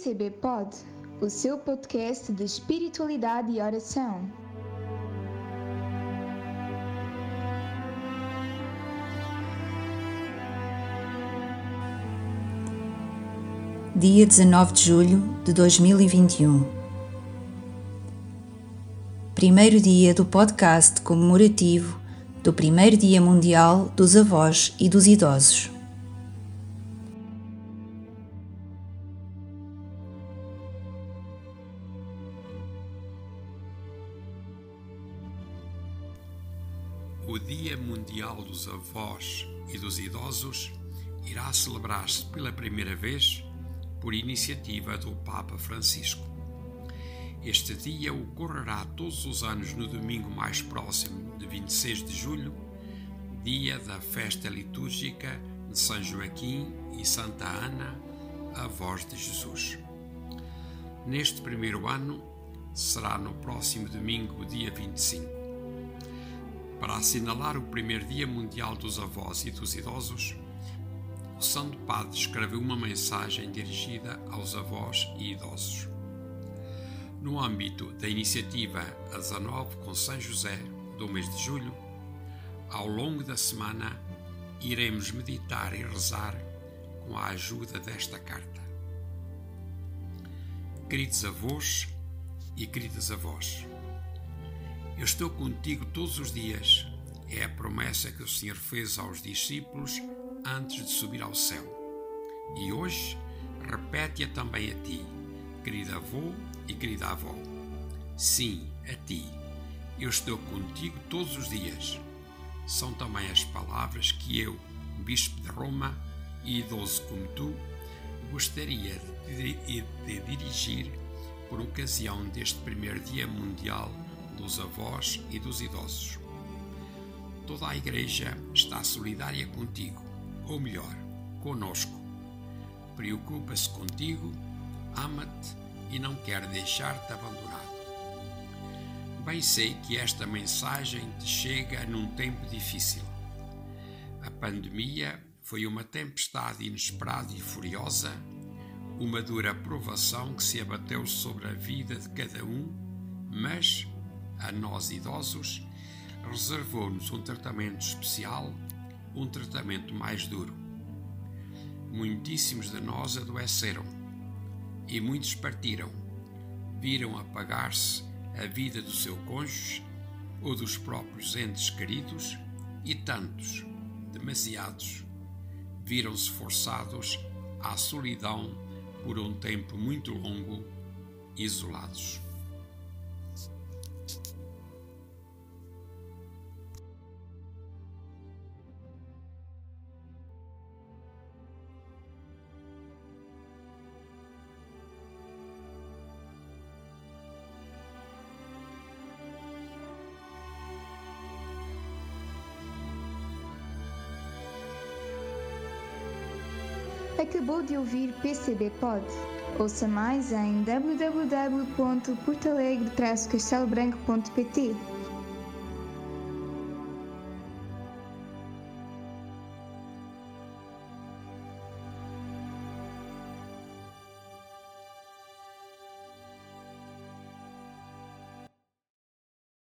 PCB Pod, o seu podcast de espiritualidade e oração. Dia 19 de julho de 2021. Primeiro dia do podcast comemorativo do primeiro Dia Mundial dos Avós e dos Idosos. O Dia Mundial dos Avós e dos Idosos irá celebrar-se pela primeira vez por iniciativa do Papa Francisco. Este dia ocorrerá todos os anos no domingo mais próximo de 26 de julho, dia da festa litúrgica de São Joaquim e Santa Ana, avós de Jesus. Neste primeiro ano, será no próximo domingo, dia 25 para assinalar o primeiro Dia Mundial dos Avós e dos Idosos, o Santo Padre escreveu uma mensagem dirigida aos avós e idosos. No âmbito da iniciativa a 19 com São José do mês de julho, ao longo da semana iremos meditar e rezar com a ajuda desta carta. Queridos avós e queridas avós, eu estou contigo todos os dias. É a promessa que o Senhor fez aos discípulos antes de subir ao céu. E hoje repete-a também a ti, querido avô e querida avó. Sim, a ti. Eu estou contigo todos os dias. São também as palavras que eu, bispo de Roma e idoso como tu, gostaria de, de, de dirigir por ocasião deste primeiro Dia Mundial dos avós e dos idosos. Toda a Igreja está solidária contigo, ou melhor, conosco. Preocupa-se contigo, ama-te e não quer deixar-te abandonado. Bem sei que esta mensagem te chega num tempo difícil. A pandemia foi uma tempestade inesperada e furiosa, uma dura provação que se abateu sobre a vida de cada um, mas a nós idosos, reservou-nos um tratamento especial, um tratamento mais duro. Muitíssimos de nós adoeceram e muitos partiram, viram apagar-se a vida do seu cônjuge ou dos próprios entes queridos e tantos, demasiados, viram-se forçados à solidão por um tempo muito longo, isolados. Acabou de ouvir PCB Pod. Ouça mais em www.portalegre-castelobranco.pt